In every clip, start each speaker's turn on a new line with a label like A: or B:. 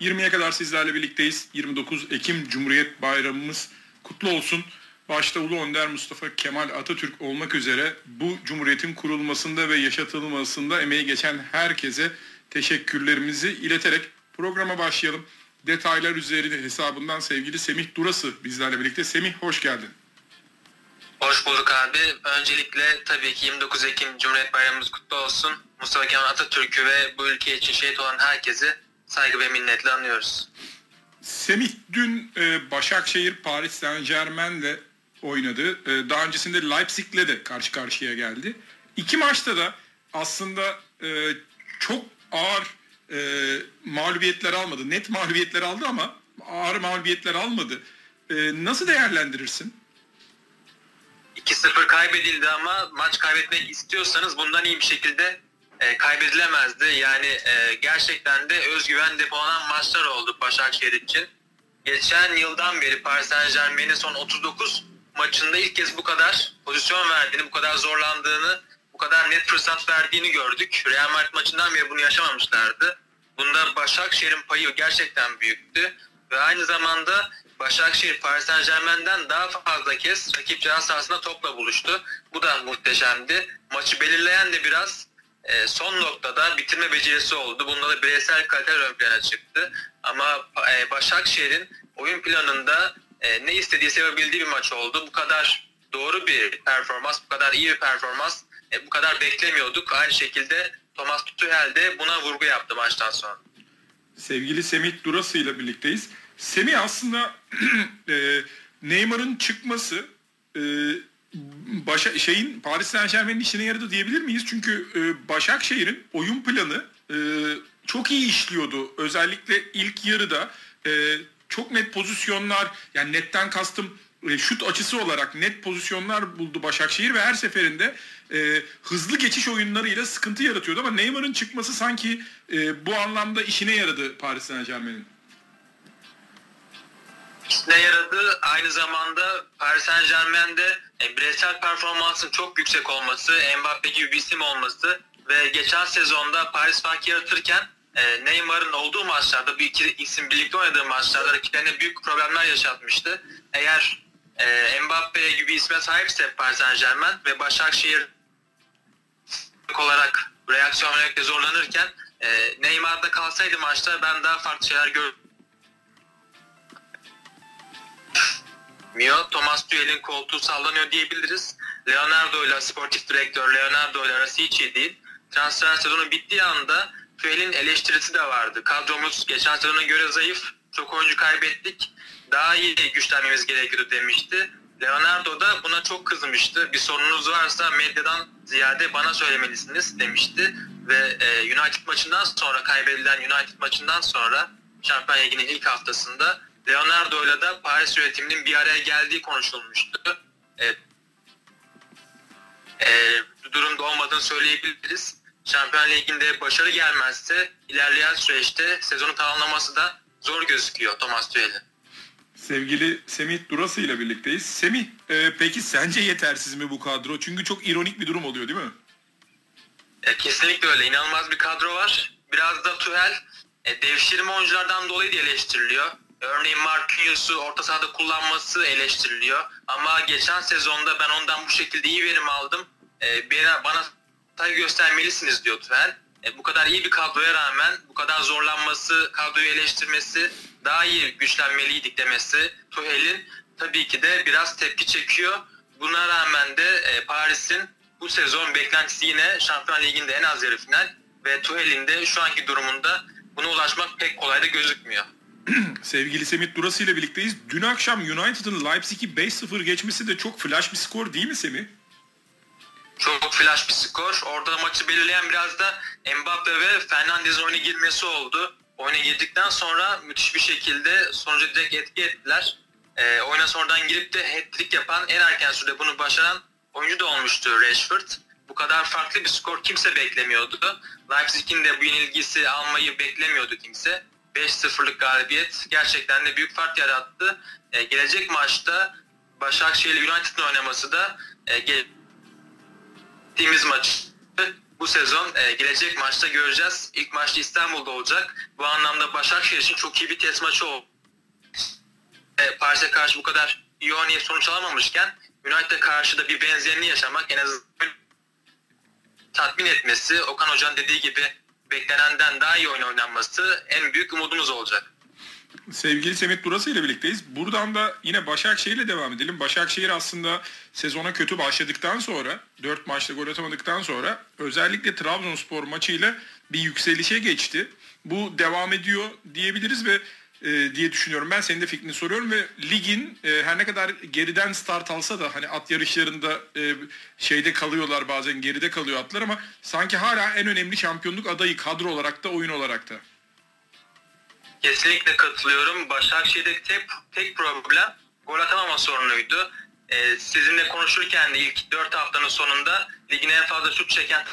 A: 20'ye kadar sizlerle birlikteyiz. 29 Ekim Cumhuriyet Bayramımız kutlu olsun. Başta Ulu Önder Mustafa Kemal Atatürk olmak üzere bu cumhuriyetin kurulmasında ve yaşatılmasında emeği geçen herkese teşekkürlerimizi ileterek programa başlayalım. Detaylar üzerinde hesabından sevgili Semih Durası bizlerle birlikte. Semih hoş geldin.
B: Hoş bulduk abi. Öncelikle tabii ki 29 Ekim Cumhuriyet Bayramımız kutlu olsun. Mustafa Kemal Atatürk'ü ve bu ülke için şehit olan herkesi saygı ve minnetle anıyoruz.
A: Semih dün e, Başakşehir Paris Saint Germain'le oynadı. E, daha öncesinde Leipzig'le de karşı karşıya geldi. İki maçta da aslında e, çok ağır e, mağlubiyetler almadı. Net mağlubiyetler aldı ama ağır mağlubiyetler almadı. E, nasıl değerlendirirsin?
B: 2-0 kaybedildi ama maç kaybetmek istiyorsanız bundan iyi bir şekilde e, kaybedilemezdi. Yani e, gerçekten de özgüven depolanan maçlar oldu Başakşehir için. Geçen yıldan beri Paris Saint Germain'in son 39 maçında ilk kez bu kadar pozisyon verdiğini, bu kadar zorlandığını, bu kadar net fırsat verdiğini gördük. Real Madrid maçından beri bunu yaşamamışlardı. Bunda Başakşehir'in payı gerçekten büyüktü. Ve aynı zamanda Başakşehir Paris Saint Germain'den daha fazla kez rakip ceza sahasında topla buluştu. Bu da muhteşemdi. Maçı belirleyen de biraz e, son noktada bitirme becerisi oldu. Bunda da bireysel kaliteler ön plana çıktı. Ama e, Başakşehir'in oyun planında e, ne istediği yapabildiği bir maç oldu. Bu kadar doğru bir performans, bu kadar iyi bir performans e, bu kadar beklemiyorduk. Aynı şekilde Thomas Tuchel de buna vurgu yaptı maçtan sonra.
A: Sevgili Semih Durası ile birlikteyiz. Semih aslında e, Neymar'ın çıkması e, başa, şeyin Paris Saint Germain'in işine yaradı diyebilir miyiz? Çünkü e, Başakşehir'in oyun planı e, çok iyi işliyordu. Özellikle ilk yarıda e, çok net pozisyonlar yani netten kastım e, şut açısı olarak net pozisyonlar buldu Başakşehir ve her seferinde e, hızlı geçiş oyunlarıyla sıkıntı yaratıyordu ama Neymar'ın çıkması sanki e, bu anlamda işine yaradı Paris Saint Germain'in.
B: İşine yaradı. Aynı zamanda Paris Saint Germain'de e, bireysel performansın çok yüksek olması, Mbappe gibi bir isim olması ve geçen sezonda Paris fark yaratırken e, Neymar'ın olduğu maçlarda bu iki isim birlikte oynadığı maçlarda rakiplerine büyük problemler yaşatmıştı. Eğer e, Mbappe gibi isme sahipse Paris Saint Germain ve Başakşehir olarak reaksiyon vermekte zorlanırken e, Neymar'da kalsaydı maçta ben daha farklı şeyler görürdüm. Mio, Thomas Tuchel'in koltuğu sallanıyor diyebiliriz. Leonardo ile sportif direktör Leonardo ile arası hiç iyi değil. Transfer sezonu bittiği anda Tuchel'in eleştirisi de vardı. Kadromuz geçen sezona göre zayıf, çok oyuncu kaybettik. Daha iyi güçlenmemiz gerekiyordu demişti. Leonardo da buna çok kızmıştı. Bir sorununuz varsa medyadan ziyade bana söylemelisiniz demişti. Ve e, United maçından sonra kaybedilen United maçından sonra Şampiyon Ligi'nin ilk haftasında Leonardo ile de Paris yönetiminin bir araya geldiği konuşulmuştu. E, e, durumda olmadığını söyleyebiliriz. Şampiyon Ligi'nde başarı gelmezse ilerleyen süreçte sezonu tamamlaması da zor gözüküyor Thomas Tuchel'in.
A: Sevgili Semih Durası ile birlikteyiz. Semih, e, peki sence yetersiz mi bu kadro? Çünkü çok ironik bir durum oluyor değil mi?
B: E, kesinlikle öyle. İnanılmaz bir kadro var. Biraz da Tuchel e, devşirme oyunculardan dolayı da eleştiriliyor. Örneğin Marquinhos'u orta sahada kullanması eleştiriliyor. Ama geçen sezonda ben ondan bu şekilde iyi verim aldım. E, bana, bana göstermelisiniz diyor Tuchel. E, bu kadar iyi bir kadroya rağmen bu kadar zorlanması, kadroyu eleştirmesi, daha iyi güçlenmeliydik demesi Tuchel'in tabii ki de biraz tepki çekiyor. Buna rağmen de e, Paris'in bu sezon beklentisi yine Şampiyon Ligi'nde en az yarı final ve Tuchel'in de şu anki durumunda buna ulaşmak pek kolay da gözükmüyor.
A: Sevgili Semih Durası ile birlikteyiz. Dün akşam United'ın Leipzig'i 5-0 geçmesi de çok flash bir skor değil mi Semih?
B: Çok flash bir skor. Orada maçı belirleyen biraz da Mbappe ve Fernandez'in oyuna girmesi oldu. Oyuna girdikten sonra müthiş bir şekilde sonucu direkt etki ettiler. E, oyuna sonradan girip de hat-trick yapan en erken sürede bunu başaran oyuncu da olmuştu Rashford. Bu kadar farklı bir skor kimse beklemiyordu. Leipzig'in de bu yenilgisi almayı beklemiyordu kimse. 5-0'lık galibiyet gerçekten de büyük fark yarattı. E, gelecek maçta Başakşehir United'ın oynaması da e, gittiğimiz maçı bu sezon e, gelecek maçta göreceğiz. İlk maçta İstanbul'da olacak. Bu anlamda Başakşehir için çok iyi bir test maçı oldu. E, Paris'e karşı bu kadar iyi oynayıp sonuç alamamışken United'e karşı da bir benzerini yaşamak en azından tatmin etmesi, Okan Hoca'nın dediği gibi beklenenden daha iyi oyun oynanması en büyük umudumuz olacak.
A: Sevgili Semih Durası ile birlikteyiz. Buradan da yine Başakşehir ile devam edelim. Başakşehir aslında sezona kötü başladıktan sonra, 4 maçta gol atamadıktan sonra özellikle Trabzonspor maçıyla bir yükselişe geçti. Bu devam ediyor diyebiliriz ve e, diye düşünüyorum. Ben senin de fikrini soruyorum ve ligin e, her ne kadar geriden start alsa da hani at yarışlarında e, şeyde kalıyorlar bazen geride kalıyor atlar ama sanki hala en önemli şampiyonluk adayı kadro olarak da oyun olarak da.
B: Kesinlikle katılıyorum. Başakşehir'deki tek, tek problem gol atamama sorunuydu. Ee, sizinle konuşurken de ilk 4 haftanın sonunda ligin en fazla şut çeken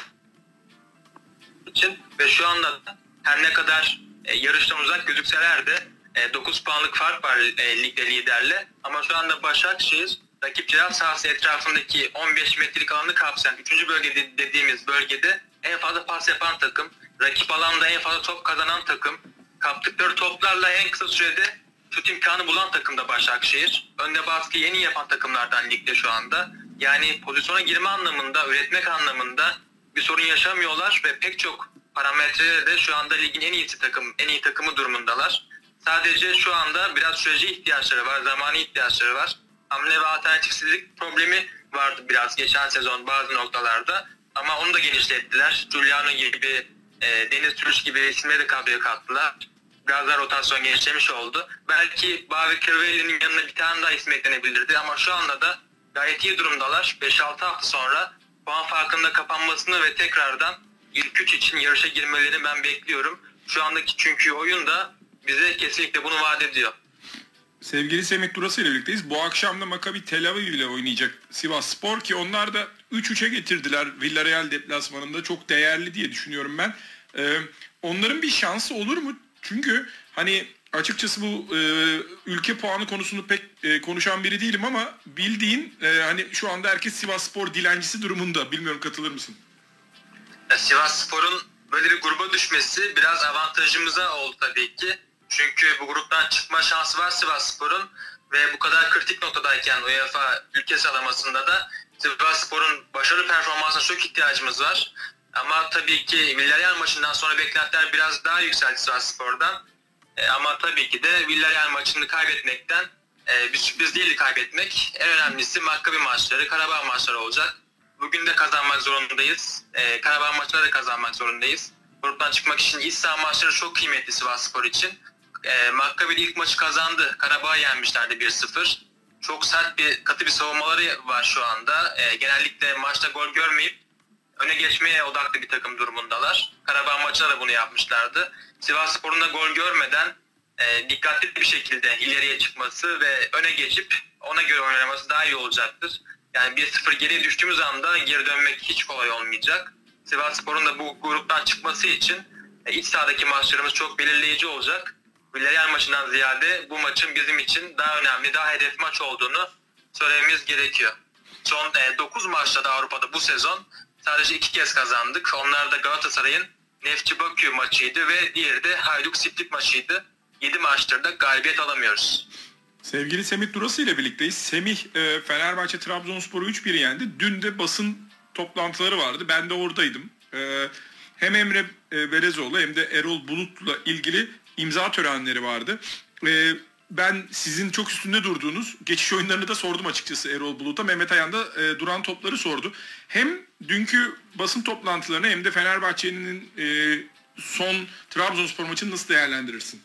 B: için ve şu anda da her ne kadar e, yarıştan uzak gözükseler de e, 9 puanlık fark var e, ligde liderle. Ama şu anda Başakşehir rakip ceza sahası etrafındaki 15 metrelik alanı kapsayan 3. bölge de- dediğimiz bölgede en fazla pas yapan takım. Rakip alanda en fazla top kazanan takım. Kaptıkları toplarla en kısa sürede şut imkanı bulan takım da Başakşehir. Önde baskıyı en iyi yapan takımlardan ligde şu anda. Yani pozisyona girme anlamında, üretmek anlamında bir sorun yaşamıyorlar ve pek çok parametrede de şu anda ligin en iyisi takım, en iyi takımı durumundalar. Sadece şu anda biraz sürece ihtiyaçları var, zamanı ihtiyaçları var. Hamle ve alternatifsizlik problemi vardı biraz geçen sezon bazı noktalarda. Ama onu da genişlettiler. Giuliano gibi, e, Deniz Türüş gibi isimleri de kadroya kattılar. Biraz daha rotasyon genişlemiş oldu. Belki Bavi Kırveli'nin yanına bir tane daha isim eklenebilirdi ama şu anda da gayet iyi durumdalar. 5-6 hafta sonra puan farkında kapanmasını ve tekrardan ilk üç için yarışa girmelerini ben bekliyorum. Şu andaki çünkü oyun da bize kesinlikle bunu vaat ediyor.
A: Sevgili Semih Durası ile birlikteyiz. Bu akşam da Maccabi Tel Aviv ile oynayacak Sivas Spor ki onlar da 3-3'e getirdiler Villarreal deplasmanında. Çok değerli diye düşünüyorum ben. Ee, onların bir şansı olur mu? Çünkü hani açıkçası bu e, ülke puanı konusunu pek e, konuşan biri değilim ama bildiğin e, hani şu anda herkes Sivas Spor dilencisi durumunda. Bilmiyorum katılır mısın?
B: Ya Sivas Spor'un böyle bir gruba düşmesi biraz avantajımıza oldu tabii ki. Çünkü bu gruptan çıkma şansı var Sivas Spor'un ve bu kadar kritik noktadayken UEFA ülke sıralamasında da Sivas Spor'un başarılı performansına çok ihtiyacımız var. Ama tabii ki Villarreal maçından sonra beklentiler biraz daha yükseldi Sivas Spor'dan. E, ama tabii ki de Villarreal maçını kaybetmekten e, bir sürpriz değildi kaybetmek. En önemlisi Maccabi maçları, Karabağ maçları olacak. Bugün de kazanmak zorundayız. E, Karabağ maçları da kazanmak zorundayız. Gruptan çıkmak için iç saha maçları çok kıymetli Sivas Spor için. E, Maccabi ilk maçı kazandı. Karabağ'ı yenmişlerdi 1-0. Çok sert bir, katı bir savunmaları var şu anda. E, genellikle maçta gol görmeyip öne geçmeye odaklı bir takım durumundalar. Karabağ maçında da bunu yapmışlardı. Sivas Spor'un da gol görmeden e, dikkatli bir şekilde ileriye çıkması ve öne geçip ona göre oynaması daha iyi olacaktır. Yani 1-0 geriye düştüğümüz anda geri dönmek hiç kolay olmayacak. Sivas Spor'un da bu gruptan çıkması için e, iç sahadaki maçlarımız çok belirleyici olacak. Villarreal maçından ziyade bu maçın bizim için daha önemli, daha hedef maç olduğunu söylememiz gerekiyor. Son 9 maçta da Avrupa'da bu sezon sadece iki kez kazandık. Onlar da Galatasaray'ın Neftçi Bakü maçıydı ve diğeri de Hayduk Split maçıydı. 7 maçtır da galibiyet alamıyoruz.
A: Sevgili Semih Durası ile birlikteyiz. Semih e, Fenerbahçe Trabzonspor'u 3-1 yendi. Dün de basın toplantıları vardı. Ben de oradaydım. E, hem Emre e, Belezoğlu hem de Erol Bulut'la ilgili imza törenleri vardı. E, ben sizin çok üstünde durduğunuz geçiş oyunlarını da sordum açıkçası Erol Bulut'a. Mehmet Ayan da e, duran topları sordu. Hem dünkü basın toplantılarını hem de Fenerbahçe'nin e, son Trabzonspor maçını nasıl değerlendirirsin?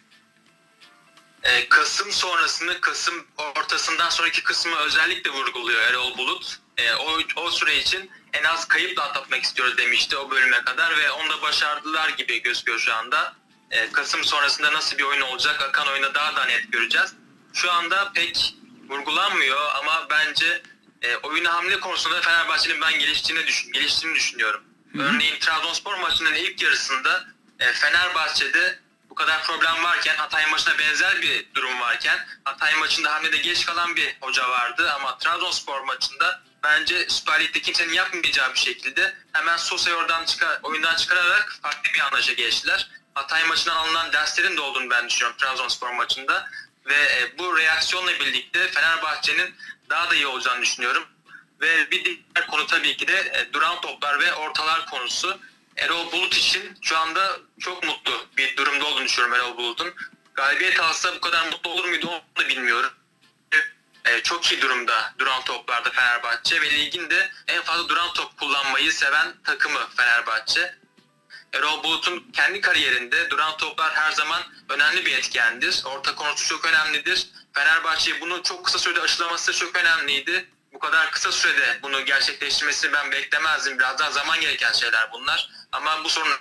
B: Ee, Kasım sonrasını, Kasım ortasından sonraki kısmı özellikle vurguluyor Erol Bulut. Ee, o, o süre için en az kayıpla atlatmak istiyoruz demişti o bölüme kadar ve onu da başardılar gibi gözüküyor şu anda. Ee, Kasım sonrasında nasıl bir oyun olacak akan oyunda daha da net göreceğiz. Şu anda pek vurgulanmıyor ama bence e, oyuna hamle konusunda Fenerbahçe'nin ben geliştiğini, düşün, geliştiğini düşünüyorum. Örneğin Trabzonspor maçının ilk yarısında e, Fenerbahçe'de bu kadar problem varken Hatay maçına benzer bir durum varken Hatay maçında hamlede geç kalan bir hoca vardı ama Trabzonspor maçında bence Süper Lig'de kimsenin yapmayacağı bir şekilde hemen Sosa'yı oradan çıkar, oyundan çıkararak farklı bir anlaşa geçtiler. Hatay maçından alınan derslerin de olduğunu ben düşünüyorum Trabzonspor maçında. Ve e, bu reaksiyonla birlikte Fenerbahçe'nin daha da iyi olacağını düşünüyorum. Ve bir diğer konu tabii ki de e, duran toplar ve ortalar konusu. Erol Bulut için şu anda çok mutlu bir durumda olduğunu düşünüyorum Erol Bulut'un. Galibiyet alsa bu kadar mutlu olur muydu onu da bilmiyorum. E, çok iyi durumda duran toplarda Fenerbahçe ve ligin de en fazla duran top kullanmayı seven takımı Fenerbahçe. Erol Bulut'un kendi kariyerinde duran toplar her zaman önemli bir etkendir. Orta konusu çok önemlidir. Fenerbahçe bunu çok kısa sürede aşılaması çok önemliydi. Bu kadar kısa sürede bunu gerçekleştirmesini ben beklemezdim. Biraz daha zaman gereken şeyler bunlar. Ama bu sorunu.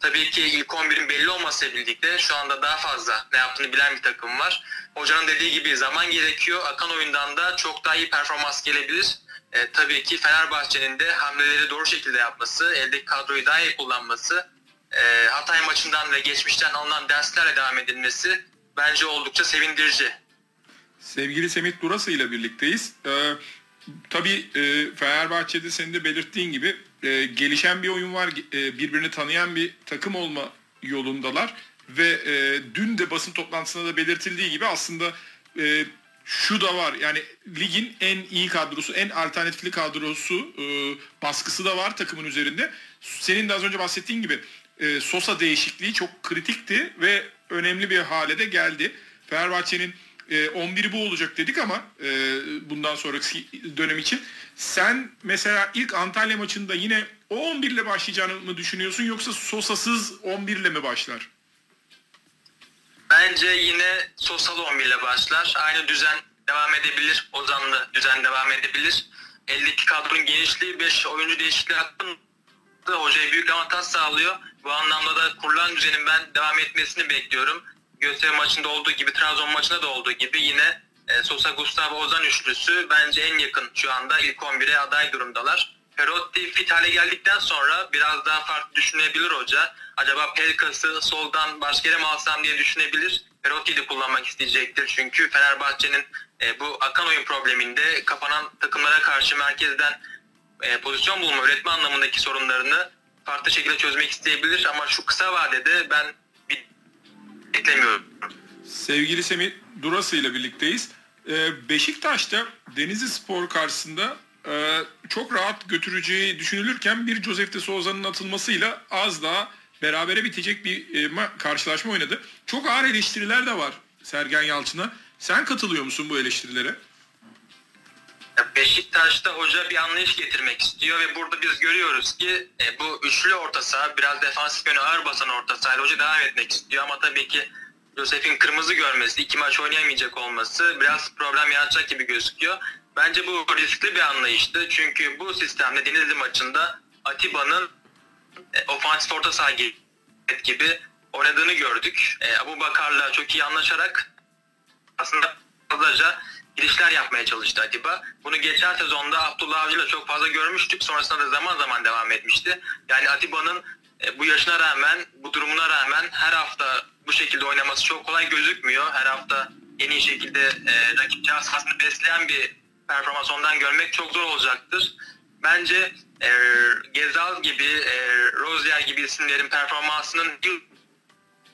B: Tabii ki ilk 11'in belli olmasıyla birlikte şu anda daha fazla ne yaptığını bilen bir takım var. Hocanın dediği gibi zaman gerekiyor. Akan oyundan da çok daha iyi performans gelebilir. E, tabii ki Fenerbahçe'nin de hamleleri doğru şekilde yapması, eldeki kadroyu daha iyi kullanması, e, Hatay maçından ve geçmişten alınan derslerle devam edilmesi bence oldukça sevindirici.
A: Sevgili Semih Durası ile birlikteyiz. Ee, tabii e, Fenerbahçe'de senin de belirttiğin gibi e, gelişen bir oyun var. E, birbirini tanıyan bir takım olma yolundalar. Ve e, dün de basın toplantısında da belirtildiği gibi aslında e, şu da var. Yani ligin en iyi kadrosu, en alternatifli kadrosu e, baskısı da var takımın üzerinde. Senin de az önce bahsettiğin gibi e, Sosa değişikliği çok kritikti ve önemli bir hale de geldi. Fenerbahçe'nin e, 11'i bu olacak dedik ama e, bundan sonraki dönem için. Sen mesela ilk Antalya maçında yine o 11 ile başlayacağını mı düşünüyorsun yoksa Sosa'sız 11 ile mi başlar?
B: Bence yine Sosalı 11 ile başlar. Aynı düzen devam edebilir. Ozanlı düzen devam edebilir. Eldeki kadronun genişliği 5 oyuncu değişikliği hakkında hocaya büyük avantaj sağlıyor. Bu anlamda da kurulan düzenin ben devam etmesini bekliyorum. Göztepe maçında olduğu gibi, Trabzon maçında da olduğu gibi yine e, Sosa, Gustavo, Ozan üçlüsü bence en yakın şu anda ilk 11'e aday durumdalar. Perotti fit hale geldikten sonra biraz daha farklı düşünebilir hoca. Acaba Pelkas'ı soldan başka yere mi alsam diye düşünebilir. Perotti'yi de kullanmak isteyecektir. Çünkü Fenerbahçe'nin e, bu akan oyun probleminde kapanan takımlara karşı merkezden e, pozisyon bulma, üretme anlamındaki sorunlarını farklı şekilde çözmek isteyebilir. Ama şu kısa vadede ben bir beklemiyorum.
A: Sevgili Semih Durası ile birlikteyiz. Ee, Beşiktaş'ta Denizli Spor karşısında e, çok rahat götüreceği düşünülürken bir Josef de Souza'nın atılmasıyla az daha berabere bitecek bir e, ma- karşılaşma oynadı. Çok ağır eleştiriler de var Sergen Yalçın'a. Sen katılıyor musun bu eleştirilere?
B: Beşiktaş'ta hoca bir anlayış getirmek istiyor ve burada biz görüyoruz ki e, bu üçlü orta saha biraz defansif yönü ağır basan orta sahayla hoca devam etmek istiyor ama tabii ki Josef'in kırmızı görmesi, iki maç oynayamayacak olması biraz problem yaratacak gibi gözüküyor. Bence bu riskli bir anlayıştı çünkü bu sistemde Denizli maçında Atiba'nın e, ofansif orta saha gibi oynadığını gördük. E, Abu Bakar'la çok iyi anlaşarak aslında fazlaca girişler yapmaya çalıştı Atiba. Bunu geçen sezonda Abdullah Avcı'yla çok fazla görmüştük. Sonrasında da zaman zaman devam etmişti. Yani Atiba'nın e, bu yaşına rağmen, bu durumuna rağmen her hafta bu şekilde oynaması çok kolay gözükmüyor. Her hafta en iyi şekilde e, rakip sahasını besleyen bir performans ondan görmek çok zor olacaktır. Bence e, Gezal gibi, e, Rozier gibi isimlerin performansının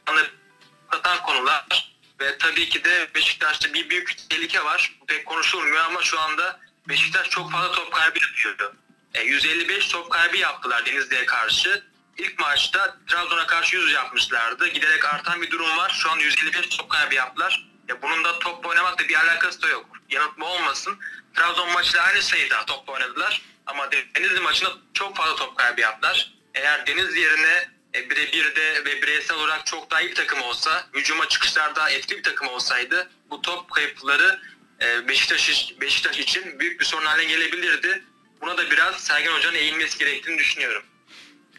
B: anlatan konular ve tabii ki de Beşiktaş'ta bir büyük tehlike var. Bu pek konuşulmuyor ama şu anda Beşiktaş çok fazla top kaybı yapıyor. E, 155 top kaybı yaptılar Denizli'ye karşı. İlk maçta Trabzon'a karşı 100 yapmışlardı. Giderek artan bir durum var. Şu an 155 top kaybı yaptılar. Ya bunun da top oynamakla bir alakası da yok. Yanıltma olmasın. Trabzon maçıyla aynı sayıda top oynadılar. Ama Denizli maçında çok fazla top kaybı yaptılar. Eğer Denizli yerine e, birebirde ve bireysel olarak çok daha iyi bir takım olsa, hücuma çıkışlarda etkili bir takım olsaydı bu top kayıpları e, Beşiktaş, Beşiktaş için büyük bir sorun haline gelebilirdi. Buna da biraz Sergen Hoca'nın eğilmesi gerektiğini düşünüyorum.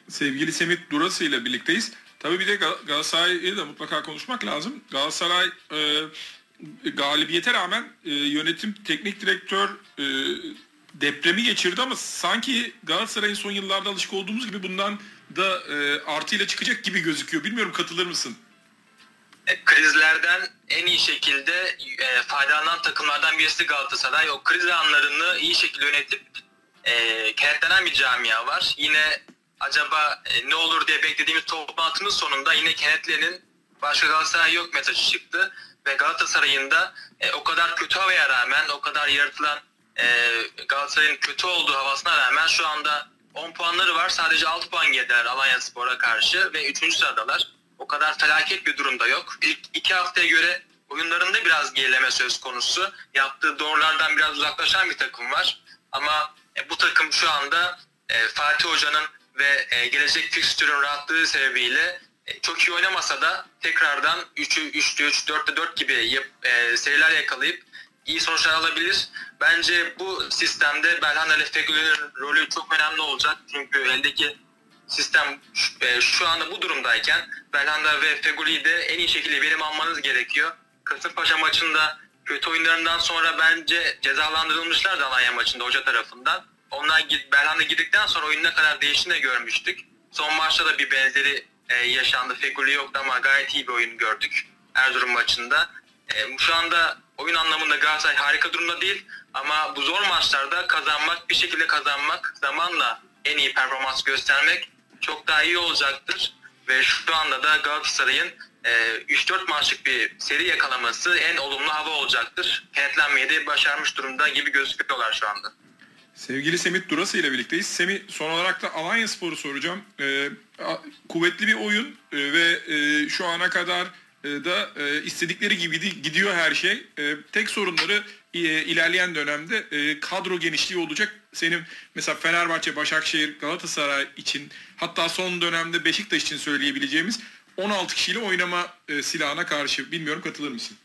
A: Sevgili Semih Durası ile birlikteyiz. Tabii bir de Gal- Galatasaray'ı da mutlaka konuşmak lazım. Galatasaray e, galibiyete rağmen e, yönetim teknik direktör e, depremi geçirdi ama sanki Galatasaray'ın son yıllarda alışık olduğumuz gibi bundan da e, artıyla çıkacak gibi gözüküyor. Bilmiyorum katılır mısın?
B: E, krizlerden en iyi şekilde e, faydalanan takımlardan birisi Galatasaray. O kriz anlarını iyi şekilde yönetip e, kenetlenen bir camia var. Yine acaba e, ne olur diye beklediğimiz toplantının sonunda yine kenetlenin başka Galatasaray yok mesajı çıktı. Ve Galatasaray'ın da e, o kadar kötü havaya rağmen, o kadar yaratılan e, Galatasaray'ın kötü olduğu havasına rağmen şu anda 10 puanları var. Sadece 6 puan yediler Alanya Spor'a karşı ve 3. sıradalar. O kadar felaket bir durumda yok. İlk 2 haftaya göre oyunlarında biraz gerileme söz konusu. Yaptığı doğrulardan biraz uzaklaşan bir takım var. Ama e, bu takım şu anda e, Fatih Hoca'nın ve e, gelecek fikstürün rahatlığı sebebiyle e, çok iyi oynamasa da tekrardan 3'ü 3'lü 3, 4'te 4 gibi yap, e, seriler yakalayıp iyi sonuçlar alabilir. Bence bu sistemde Belhanda ile Fegüli'nin rolü çok önemli olacak. Çünkü eldeki sistem şu- e, şu anda bu durumdayken Belhanda ve Fegüli'yi de en iyi şekilde verim almanız gerekiyor. Kasımpaşa maçında kötü oyunlarından sonra bence cezalandırılmışlar da Alanya maçında hoca tarafından. Onlar Belhanda gidikten sonra oyun ne kadar değiştiğini de görmüştük. Son maçta da bir benzeri e, yaşandı. Fegüli yoktu ama gayet iyi bir oyun gördük Erzurum maçında. E, şu anda oyun anlamında Galatasaray harika durumda değil ama bu zor maçlarda kazanmak, bir şekilde kazanmak, zamanla en iyi performans göstermek çok daha iyi olacaktır. Ve şu anda da Galatasaray'ın e, 3-4 maçlık bir seri yakalaması en olumlu hava olacaktır. Kenetlenmeyi de başarmış durumda gibi gözüküyorlar şu anda.
A: Sevgili Semih Durası ile birlikteyiz. Semih son olarak da Alanya Spor'u soracağım. Ee, kuvvetli bir oyun e, ve e, şu ana kadar da e, istedikleri gibi di- gidiyor her şey. E, tek sorunları e, ilerleyen dönemde e, kadro genişliği olacak. Senin mesela Fenerbahçe, Başakşehir, Galatasaray için hatta son dönemde Beşiktaş için söyleyebileceğimiz 16 kişiyle oynama e, silahına karşı. Bilmiyorum katılır mısın?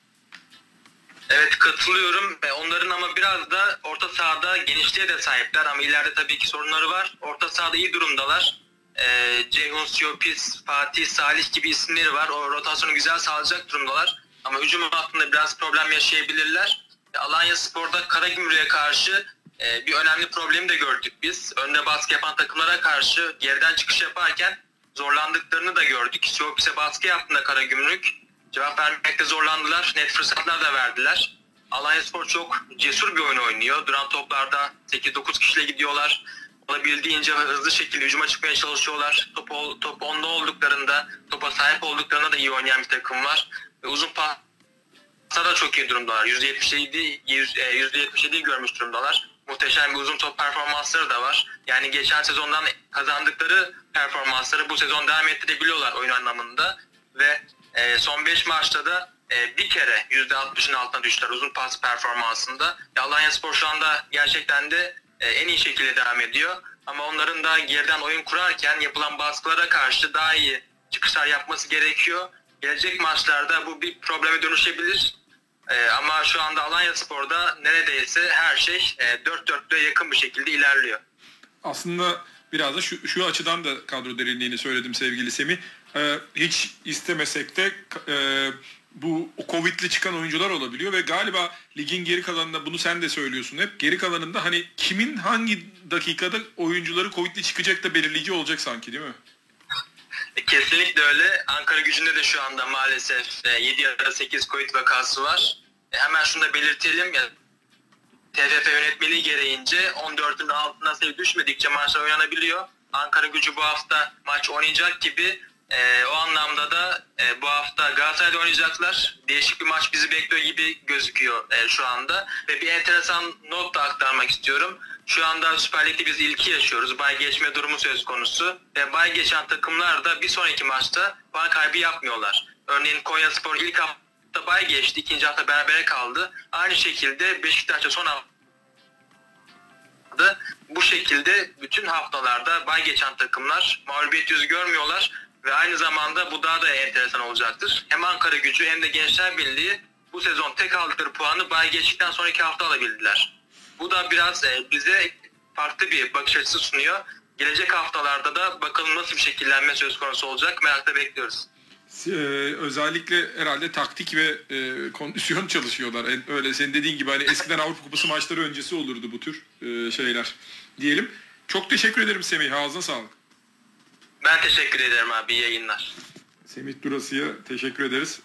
B: Evet katılıyorum. E, Onların ama biraz da orta sahada genişliğe de sahipler ama ileride tabii ki sorunları var. Orta sahada iyi durumdalar. E, Ceyhun Siopis, Fatih, Salih gibi isimleri var. O rotasyonu güzel sağlayacak durumdalar. Ama hücum hattında biraz problem yaşayabilirler. Alanya Spor'da Karagümrük'e karşı e, bir önemli problemi de gördük biz. Önde baskı yapan takımlara karşı geriden çıkış yaparken zorlandıklarını da gördük. Siopis'e baskı yaptığında Karagümrük cevap vermekte zorlandılar. Net fırsatlar da verdiler. Alanya Spor çok cesur bir oyun oynuyor. Duran toplarda 8-9 kişiyle gidiyorlar. Olabildiğince hızlı şekilde hücuma çıkmaya çalışıyorlar. Top, top onda olduklarında, topa sahip olduklarında da iyi oynayan bir takım var. Ve uzun pasta da çok iyi durumdalar. %77, yüz- e, %77'yi görmüş durumdalar. Muhteşem bir uzun top performansları da var. Yani geçen sezondan kazandıkları performansları bu sezon devam ettirebiliyorlar oyun anlamında. Ve e, son 5 maçta da e, bir kere %60'ın altına düştüler uzun pas performansında. Alanya Spor şu anda gerçekten de e, en iyi şekilde devam ediyor. Ama onların da geriden oyun kurarken yapılan baskılara karşı daha iyi çıkışlar yapması gerekiyor. Gelecek maçlarda bu bir probleme dönüşebilir. E, ama şu anda Alanya Spor'da neredeyse her şey e, dört dörtlüğe yakın bir şekilde ilerliyor.
A: aslında biraz da şu, şu açıdan da kadro derinliğini söyledim sevgili Semih. Ee, hiç istemesek de e, bu o Covid'li çıkan oyuncular olabiliyor ve galiba ligin geri kalanında bunu sen de söylüyorsun hep. Geri kalanında hani kimin hangi dakikada oyuncuları Covid'li çıkacak da belirleyici olacak sanki değil mi?
B: E, Kesinlikle öyle. Ankara gücünde de şu anda maalesef e, 7 ya da 8 Covid vakası var. E, Hemen şunu da belirtelim. Ya, TFF yönetmeliği gereğince 14'ün altına sayı düşmedikçe maçlar oynanabiliyor. Ankara gücü bu hafta maç oynayacak gibi e, o anlamda da e, bu hafta Galatasaray'da oynayacaklar. Değişik bir maç bizi bekliyor gibi gözüküyor e, şu anda. Ve bir enteresan not da aktarmak istiyorum. Şu anda Süper Lig'de biz ilki yaşıyoruz. Bay geçme durumu söz konusu. Ve bay geçen takımlar da bir sonraki maçta puan kaybı yapmıyorlar. Örneğin Konya Spor ilk hafta bay geçti. ikinci hafta berabere kaldı. Aynı şekilde Beşiktaş'ta son hafta bu şekilde bütün haftalarda bay geçen takımlar mağlubiyet yüzü görmüyorlar ve aynı zamanda bu daha da enteresan olacaktır. Hem Ankara gücü hem de Gençler Birliği bu sezon tek aldıkları puanı bay geçtikten sonraki hafta alabildiler. Bu da biraz e, bize farklı bir bakış açısı sunuyor. Gelecek haftalarda da bakalım nasıl bir şekillenme söz konusu olacak merakla bekliyoruz.
A: Ee, özellikle herhalde taktik ve e, kondisyon çalışıyorlar. En- öyle senin dediğin gibi hani eskiden Avrupa Kupası maçları öncesi olurdu bu tür e, şeyler diyelim. Çok teşekkür ederim Semih. Ağzına sağlık.
B: Ben teşekkür ederim abi. Yayınlar.
A: Semih Durası'ya teşekkür ederiz.